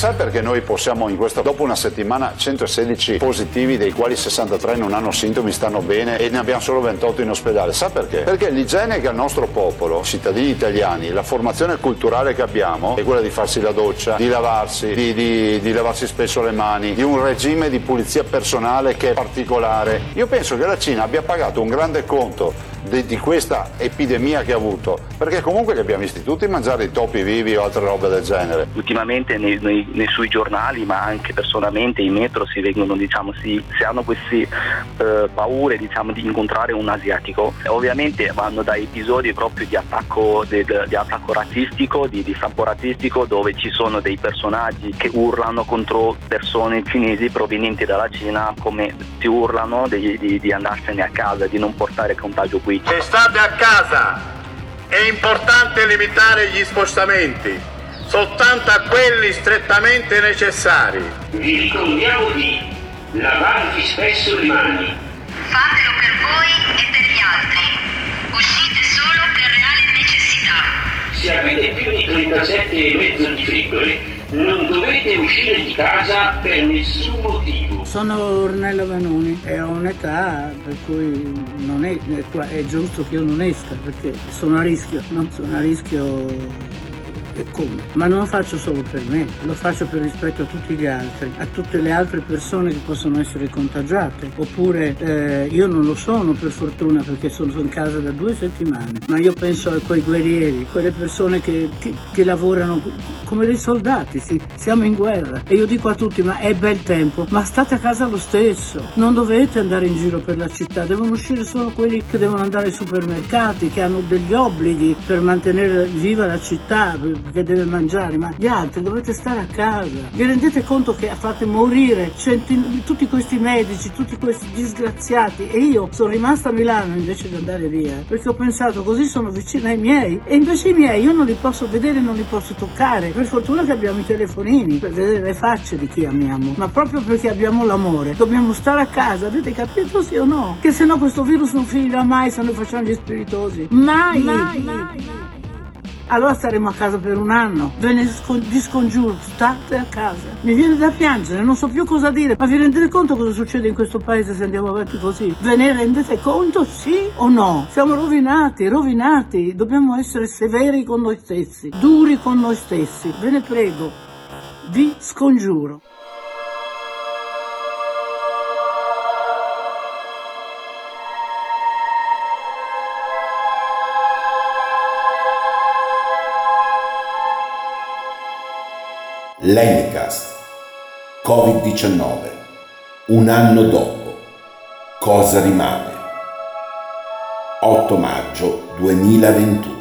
sai perché noi possiamo in questa, dopo una settimana 116 positivi, dei quali 63 non hanno sintomi, stanno bene e ne abbiamo solo 28 in ospedale? Sa perché? Perché l'igiene che ha il nostro popolo, cittadini italiani, la formazione culturale che abbiamo è quella di farsi la doccia, di lavarsi, di, di, di lavarsi spesso le mani, di un regime di pulizia personale che è particolare. Io penso che la Cina abbia pagato un grande conto di, di, questa epidemia che ha avuto, perché comunque li abbiamo visti tutti mangiare i topi vivi o altre robe del genere. Ultimamente nei, nei, nei sui giornali, ma anche personalmente in metro si vengono, diciamo, si, si hanno queste eh, paure diciamo, di incontrare un asiatico. Ovviamente vanno da episodi proprio di attacco, de, di attacco razzistico, di, di stampo razzistico, dove ci sono dei personaggi che urlano contro persone cinesi provenienti dalla Cina come si urlano di, di, di andarsene a casa, di non portare contagio qui qui. Se state a casa è importante limitare gli spostamenti, soltanto a quelli strettamente necessari. Vi ricordiamo di lavarvi spesso le mani. Fatelo per voi e per gli altri. Uscite solo per reale necessità. Se avete più di 37 e mezzo di frigore, non dovete uscire di casa per nessun motivo. Sono Ornella Vanoni e ho un'età per cui non è, è giusto che io non esca perché sono a rischio, no? sono a rischio e come. Ma non lo faccio solo per me, lo faccio per rispetto a tutti gli altri, a tutte le altre persone che possono essere contagiate. Oppure eh, io non lo sono per fortuna perché sono in casa da due settimane, ma io penso a quei guerrieri, quelle persone che, che, che lavorano come dei soldati, sì, siamo in guerra. E io dico a tutti, ma è bel tempo, ma state a casa lo stesso, non dovete andare in giro per la città, devono uscire solo quelli che devono andare ai supermercati, che hanno degli obblighi per mantenere viva la città, che deve mangiare, ma gli altri dovete stare a casa. Vi rendete conto che fate morire centin- tutti questi medici, tutti questi disgraziati e io sono rimasta a Milano invece di andare via perché ho pensato così sono vicina ai miei e invece i miei io non li posso vedere, non li posso toccare. Per fortuna che abbiamo i telefonini per vedere le facce di chi amiamo, ma proprio perché abbiamo l'amore dobbiamo stare a casa, avete capito sì o no? Che se no questo virus non finirà mai se noi facciamo gli spiritosi. Mai, mai, mai. mai allora staremo a casa per un anno. Ve ne vi scongiuro, state a casa. Mi viene da piangere, non so più cosa dire, ma vi rendete conto cosa succede in questo paese se andiamo avanti così? Ve ne rendete conto, sì o no? Siamo rovinati, rovinati, dobbiamo essere severi con noi stessi, duri con noi stessi. Ve ne prego, vi scongiuro. L'Encast Covid-19 Un anno dopo. Cosa rimane? 8 maggio 2021